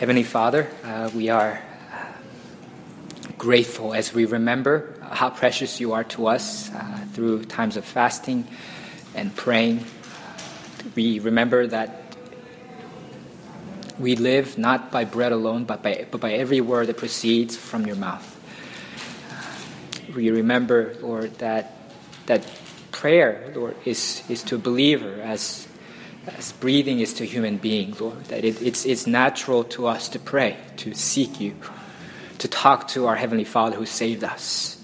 Heavenly Father, uh, we are grateful as we remember how precious you are to us uh, through times of fasting and praying. We remember that we live not by bread alone, but by, but by every word that proceeds from your mouth. We remember, Lord, that, that prayer, Lord, is, is to a believer as as breathing is to human being, Lord, that it, it's, it's natural to us to pray, to seek you, to talk to our Heavenly Father who saved us.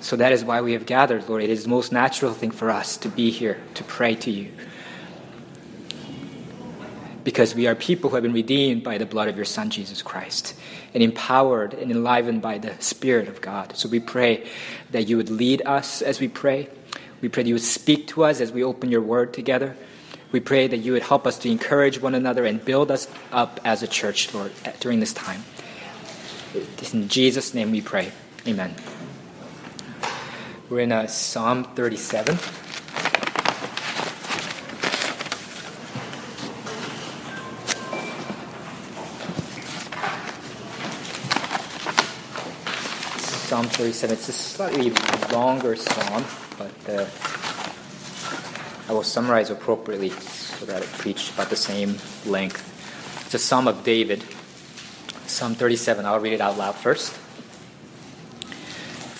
So that is why we have gathered, Lord. It is the most natural thing for us to be here, to pray to you. Because we are people who have been redeemed by the blood of your Son, Jesus Christ, and empowered and enlivened by the Spirit of God. So we pray that you would lead us as we pray we pray that you would speak to us as we open your word together. We pray that you would help us to encourage one another and build us up as a church, Lord, during this time. In Jesus' name we pray. Amen. We're in uh, Psalm 37. Psalm 37. It's a slightly longer psalm but uh, I will summarize appropriately so that it preached about the same length. It's a Psalm of David, Psalm 37. I'll read it out loud first.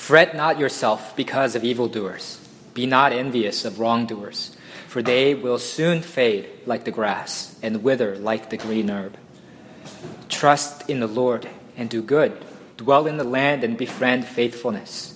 Fret not yourself because of evildoers. Be not envious of wrongdoers, for they will soon fade like the grass and wither like the green herb. Trust in the Lord and do good. Dwell in the land and befriend faithfulness.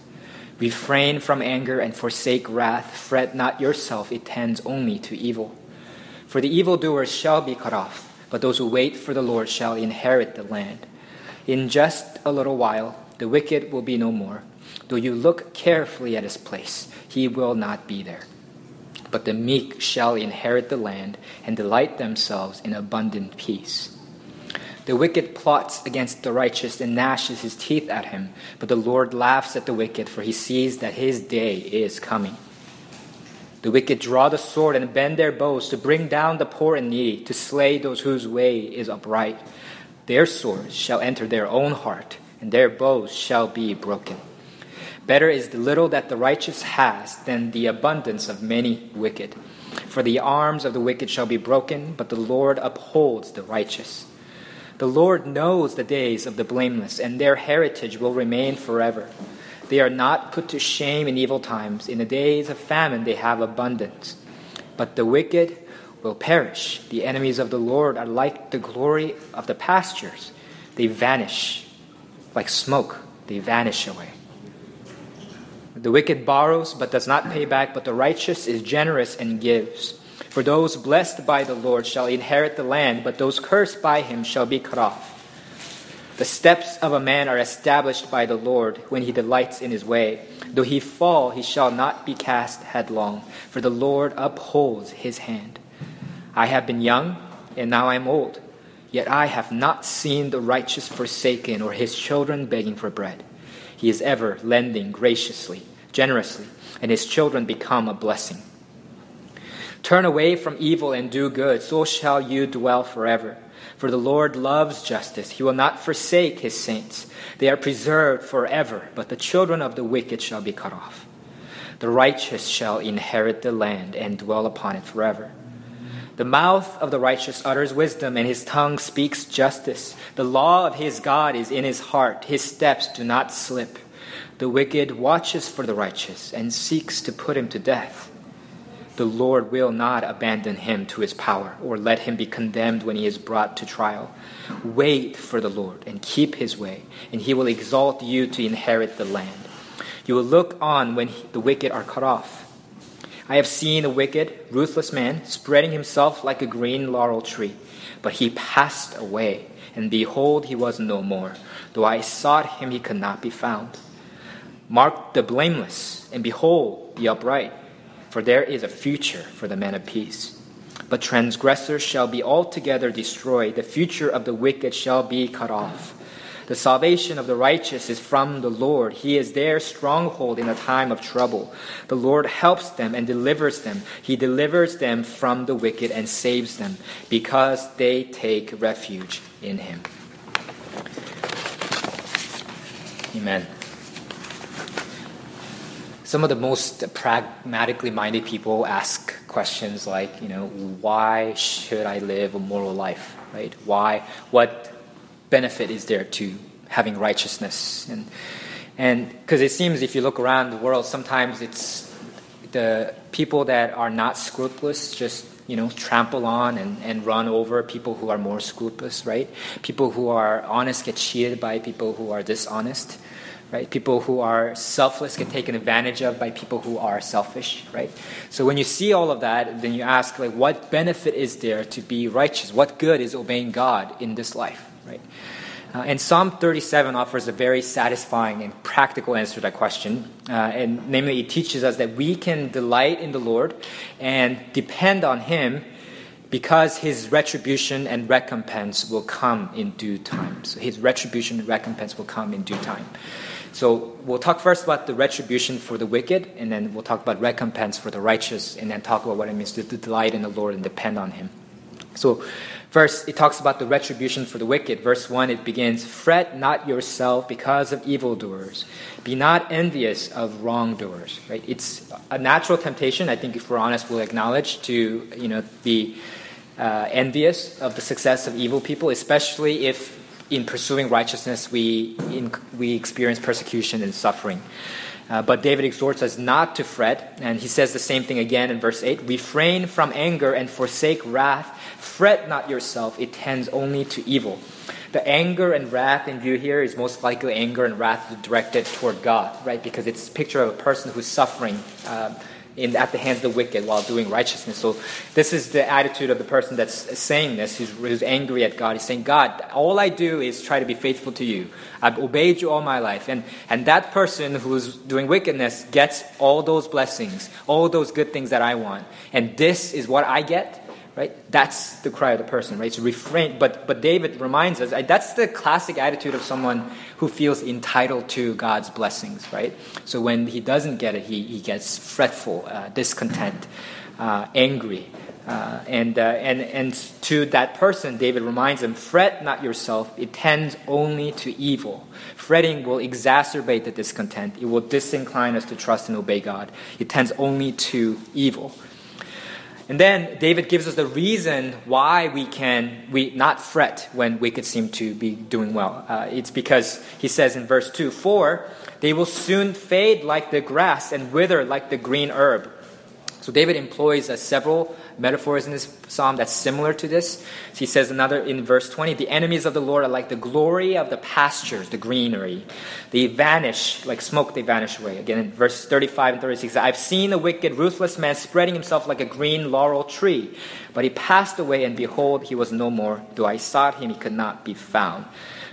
Refrain from anger and forsake wrath. Fret not yourself, it tends only to evil. For the evildoers shall be cut off, but those who wait for the Lord shall inherit the land. In just a little while, the wicked will be no more. Though you look carefully at his place, he will not be there. But the meek shall inherit the land and delight themselves in abundant peace. The wicked plots against the righteous and gnashes his teeth at him, but the Lord laughs at the wicked, for he sees that his day is coming. The wicked draw the sword and bend their bows to bring down the poor and needy, to slay those whose way is upright. Their swords shall enter their own heart, and their bows shall be broken. Better is the little that the righteous has than the abundance of many wicked. For the arms of the wicked shall be broken, but the Lord upholds the righteous. The Lord knows the days of the blameless, and their heritage will remain forever. They are not put to shame in evil times. In the days of famine, they have abundance. But the wicked will perish. The enemies of the Lord are like the glory of the pastures, they vanish like smoke, they vanish away. The wicked borrows but does not pay back, but the righteous is generous and gives. For those blessed by the Lord shall inherit the land, but those cursed by him shall be cut off. The steps of a man are established by the Lord when he delights in his way. Though he fall, he shall not be cast headlong, for the Lord upholds his hand. I have been young, and now I am old, yet I have not seen the righteous forsaken or his children begging for bread. He is ever lending graciously, generously, and his children become a blessing. Turn away from evil and do good, so shall you dwell forever. For the Lord loves justice. He will not forsake his saints. They are preserved forever, but the children of the wicked shall be cut off. The righteous shall inherit the land and dwell upon it forever. The mouth of the righteous utters wisdom, and his tongue speaks justice. The law of his God is in his heart. His steps do not slip. The wicked watches for the righteous and seeks to put him to death the Lord will not abandon him to his power or let him be condemned when he is brought to trial. Wait for the Lord and keep his way, and he will exalt you to inherit the land. You will look on when the wicked are cut off. I have seen a wicked, ruthless man spreading himself like a green laurel tree, but he passed away, and behold, he was no more. Though I sought him, he could not be found. Mark the blameless, and behold the upright, for there is a future for the man of peace. But transgressors shall be altogether destroyed, the future of the wicked shall be cut off. The salvation of the righteous is from the Lord. He is their stronghold in a time of trouble. The Lord helps them and delivers them. He delivers them from the wicked and saves them because they take refuge in Him. Amen. Some of the most pragmatically minded people ask questions like, you know, why should I live a moral life, right? Why, what benefit is there to having righteousness? And and because it seems if you look around the world, sometimes it's the people that are not scrupulous just you know trample on and, and run over people who are more scrupulous, right? People who are honest get cheated by people who are dishonest. Right? People who are selfless get taken advantage of by people who are selfish, right? So when you see all of that, then you ask, like, what benefit is there to be righteous? What good is obeying God in this life? right? Uh, and Psalm 37 offers a very satisfying and practical answer to that question. Uh, and namely, it teaches us that we can delight in the Lord and depend on Him because His retribution and recompense will come in due time. So His retribution and recompense will come in due time. So we'll talk first about the retribution for the wicked, and then we'll talk about recompense for the righteous, and then talk about what it means to delight in the Lord and depend on Him. So First, it talks about the retribution for the wicked. Verse 1, it begins Fret not yourself because of evildoers. Be not envious of wrongdoers. Right? It's a natural temptation, I think, if we're honest, we'll acknowledge to you know, be uh, envious of the success of evil people, especially if in pursuing righteousness we, in, we experience persecution and suffering. Uh, but David exhorts us not to fret, and he says the same thing again in verse 8 Refrain from anger and forsake wrath. Fret not yourself, it tends only to evil. The anger and wrath in view here is most likely anger and wrath directed toward God, right? Because it's a picture of a person who's suffering. Uh, in, at the hands of the wicked while doing righteousness. So, this is the attitude of the person that's saying this, who's, who's, angry at God. He's saying, God, all I do is try to be faithful to you. I've obeyed you all my life. And, and that person who's doing wickedness gets all those blessings, all those good things that I want. And this is what I get right? That's the cry of the person, right? So refrain. But but David reminds us that's the classic attitude of someone who feels entitled to God's blessings, right? So when he doesn't get it, he, he gets fretful, uh, discontent, uh, angry. Uh, and, uh, and, and to that person, David reminds him, fret not yourself, it tends only to evil. Fretting will exacerbate the discontent. It will disincline us to trust and obey God. It tends only to evil. And then David gives us the reason why we can we not fret when wicked seem to be doing well. Uh, it's because he says in verse 2 For they will soon fade like the grass and wither like the green herb. So David employs uh, several metaphors in this psalm that's similar to this. He says another in verse 20 The enemies of the Lord are like the glory of the pastures, the greenery. They vanish, like smoke, they vanish away. Again, in verse 35 and 36, I've seen a wicked, ruthless man spreading himself like a green laurel tree. But he passed away, and behold, he was no more. Though I sought him, he could not be found.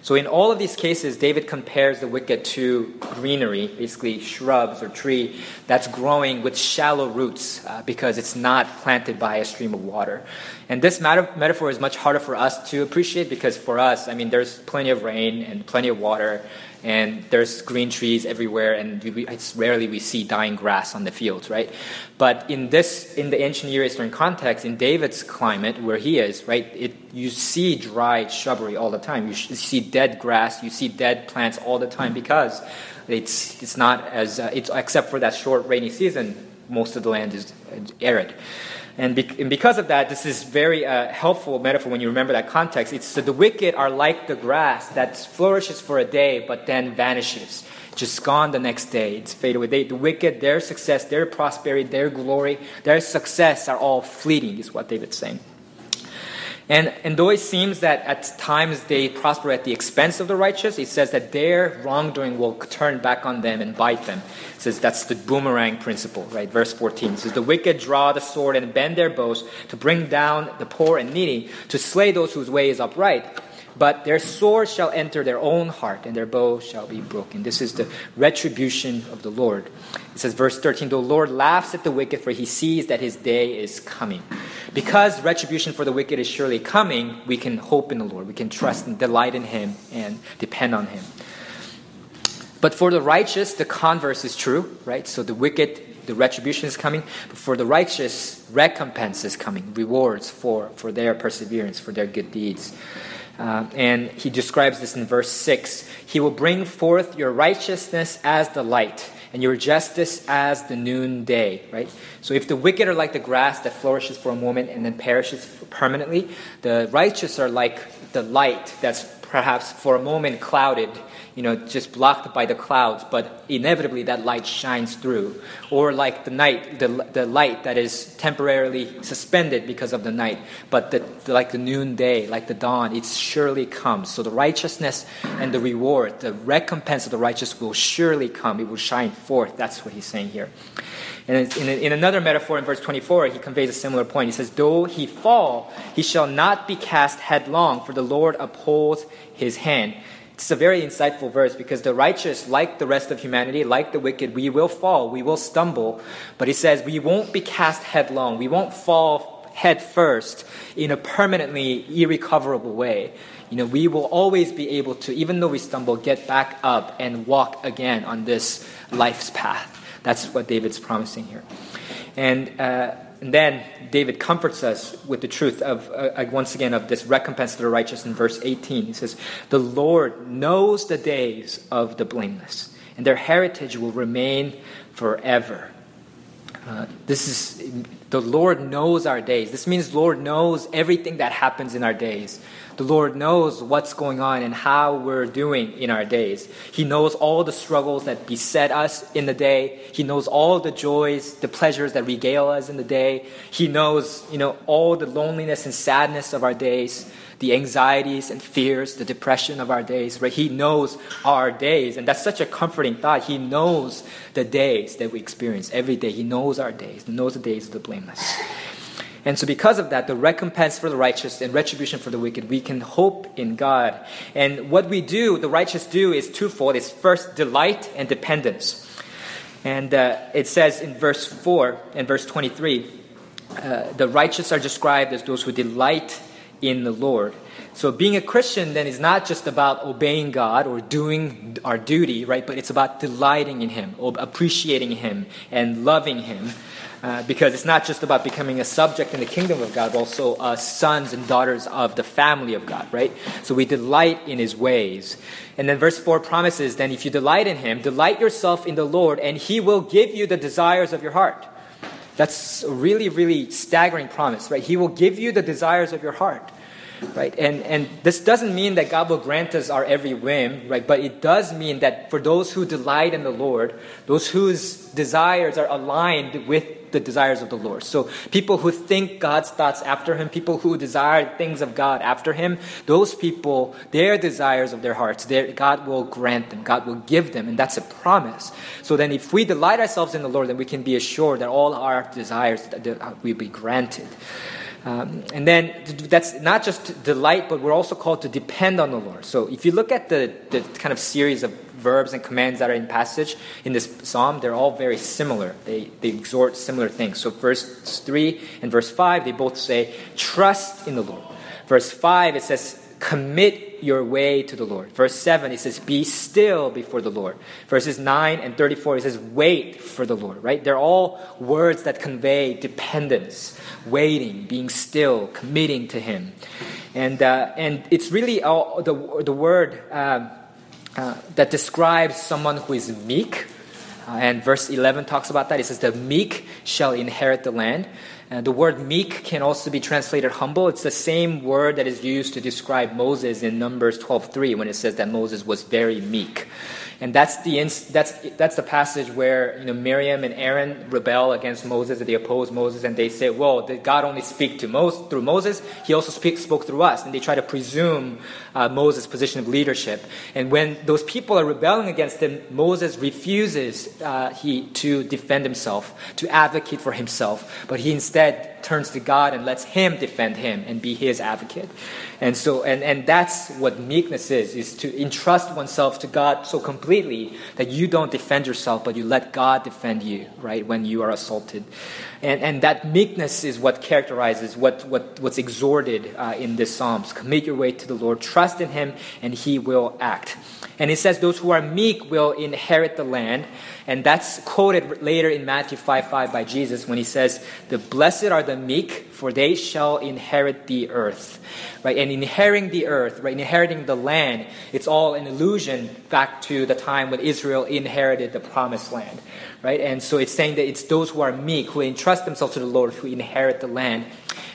So, in all of these cases, David compares the wicked to greenery, basically shrubs or tree that's growing with shallow roots uh, because it's not planted by a stream of water. And this metaphor is much harder for us to appreciate because for us, I mean, there's plenty of rain and plenty of water and there's green trees everywhere, and we, it's rarely we see dying grass on the fields, right? But in this, in the ancient Near Eastern context, in David's climate where he is, right, it, you see dry shrubbery all the time. You, sh- you see dead grass, you see dead plants all the time because it's it's not as uh, it's except for that short rainy season, most of the land is arid. And, be- and, because of that, this is very uh, helpful metaphor when you remember that context. It's that the wicked are like the grass that flourishes for a day but then vanishes, just gone the next day. It's faded away. They, the wicked, their success, their prosperity, their glory, their success are all fleeting, is what David's saying. And, and though it seems that at times they prosper at the expense of the righteous, it says that their wrongdoing will turn back on them and bite them. It says that's the boomerang principle, right? Verse 14 it says, The wicked draw the sword and bend their bows to bring down the poor and needy, to slay those whose way is upright. But their sword shall enter their own heart, and their bow shall be broken. This is the retribution of the Lord. It says, verse 13, the Lord laughs at the wicked, for he sees that his day is coming. Because retribution for the wicked is surely coming, we can hope in the Lord. We can trust and delight in him and depend on him. But for the righteous, the converse is true, right? So the wicked, the retribution is coming. But for the righteous, recompense is coming, rewards for, for their perseverance, for their good deeds. Uh, and he describes this in verse 6 He will bring forth your righteousness as the light, and your justice as the noonday, right? So if the wicked are like the grass that flourishes for a moment and then perishes permanently, the righteous are like the light that's perhaps for a moment clouded you know, just blocked by the clouds, but inevitably that light shines through. Or like the night, the, the light that is temporarily suspended because of the night, but the, like the noonday, like the dawn, it surely comes. So the righteousness and the reward, the recompense of the righteous will surely come. It will shine forth. That's what he's saying here. And in, in another metaphor in verse 24, he conveys a similar point. He says, Though he fall, he shall not be cast headlong, for the Lord upholds his hand. It's a very insightful verse because the righteous, like the rest of humanity, like the wicked, we will fall, we will stumble. But he says we won't be cast headlong, we won't fall head first in a permanently irrecoverable way. You know, we will always be able to, even though we stumble, get back up and walk again on this life's path. That's what David's promising here. And uh, and then David comforts us with the truth of, uh, once again, of this recompense to the righteous in verse 18. He says, The Lord knows the days of the blameless, and their heritage will remain forever. Uh, this is the Lord knows our days. This means Lord knows everything that happens in our days. The Lord knows what's going on and how we're doing in our days. He knows all the struggles that beset us in the day. He knows all the joys, the pleasures that regale us in the day. He knows, you know, all the loneliness and sadness of our days, the anxieties and fears, the depression of our days, right? He knows our days. And that's such a comforting thought. He knows the days that we experience every day. He knows our days. He knows the days of the blameless. And so, because of that, the recompense for the righteous and retribution for the wicked, we can hope in God. And what we do, the righteous do, is twofold it's first, delight and dependence. And uh, it says in verse 4 and verse 23 uh, the righteous are described as those who delight in the Lord. So being a Christian then is not just about obeying God or doing our duty, right? But it's about delighting in Him, appreciating Him, and loving Him. Uh, because it's not just about becoming a subject in the kingdom of God, but also uh, sons and daughters of the family of God, right? So we delight in his ways. And then verse 4 promises then if you delight in him, delight yourself in the Lord, and he will give you the desires of your heart. That's a really, really staggering promise, right? He will give you the desires of your heart right? And, and this doesn't mean that God will grant us our every whim, right? But it does mean that for those who delight in the Lord, those whose desires are aligned with the desires of the Lord. So people who think God's thoughts after Him, people who desire things of God after Him, those people, their desires of their hearts, their, God will grant them, God will give them, and that's a promise. So then if we delight ourselves in the Lord, then we can be assured that all our desires will be granted. Um, and then that's not just delight, but we're also called to depend on the Lord. So if you look at the, the kind of series of verbs and commands that are in passage in this psalm, they're all very similar. They, they exhort similar things. So verse 3 and verse 5, they both say, trust in the Lord. Verse 5, it says, commit your way to the Lord. Verse 7, it says, be still before the Lord. Verses 9 and 34, it says, wait for the Lord, right? They're all words that convey dependence, waiting, being still, committing to Him. And, uh, and it's really all, the, the word uh, uh, that describes someone who is meek. Uh, and verse 11 talks about that. It says, The meek shall inherit the land. Uh, the word meek can also be translated humble. It's the same word that is used to describe Moses in Numbers 12:3 when it says that Moses was very meek. And that's the, that's, that's the passage where you know, Miriam and Aaron rebel against Moses, they oppose Moses, and they say, well, did God only speak to Moses, through Moses? He also speak, spoke through us. And they try to presume uh, Moses' position of leadership. And when those people are rebelling against him, Moses refuses uh, he, to defend himself, to advocate for himself, but he instead turns to God and lets Him defend him and be his advocate. And so, and, and that's what meekness is, is to entrust oneself to God so completely that you don't defend yourself, but you let God defend you, right, when you are assaulted. And, and that meekness is what characterizes what, what, what's exhorted uh, in this Psalms. Commit your way to the Lord, trust in Him, and He will act. And it says, Those who are meek will inherit the land. And that's quoted later in Matthew 5 5 by Jesus when he says, The blessed are the meek, for they shall inherit the earth. Right? And inheriting the earth, right? Inheriting the land, it's all an illusion back to the time when Israel inherited the promised land. Right? And so it's saying that it's those who are meek, who entrust themselves to the Lord, who inherit the land.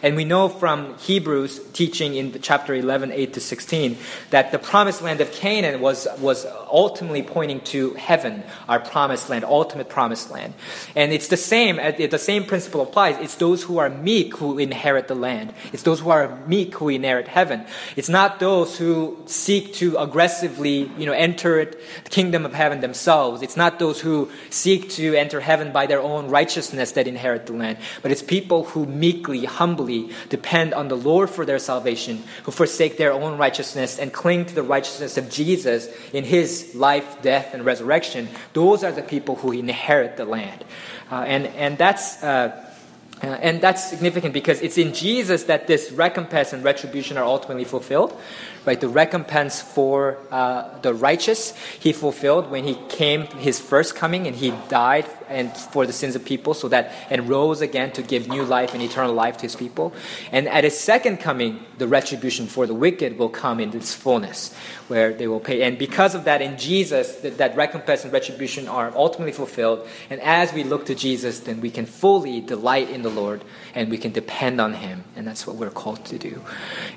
And we know from Hebrews teaching in chapter 11, 8 to 16, that the promised land of Canaan was, was ultimately pointing to heaven, our promised land, ultimate promised land. And it's the same, the same principle applies. It's those who are meek who inherit the land. It's those who are meek who inherit heaven. It's not those who seek to aggressively, you know, enter it, the kingdom of heaven themselves. It's not those who seek to enter heaven by their own righteousness that inherit the land. But it's people who meekly, humbly, depend on the Lord for their salvation, who forsake their own righteousness and cling to the righteousness of Jesus in his life, death, and resurrection, those are the people who inherit the land. Uh, and, and that's. Uh, uh, and that's significant because it's in Jesus that this recompense and retribution are ultimately fulfilled right? The recompense for uh, the righteous he fulfilled when he came his first coming and he died and for the sins of people so that and rose again to give new life and eternal life to his people. And at his second coming, the retribution for the wicked will come in its fullness, where they will pay. And because of that, in Jesus, that, that recompense and retribution are ultimately fulfilled. And as we look to Jesus, then we can fully delight in the Lord and we can depend on him. And that's what we're called to do.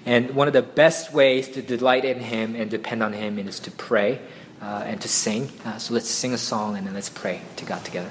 And one of the best ways to delight in him and depend on him and is to pray uh, and to sing. Uh, so let's sing a song and then let's pray to God together.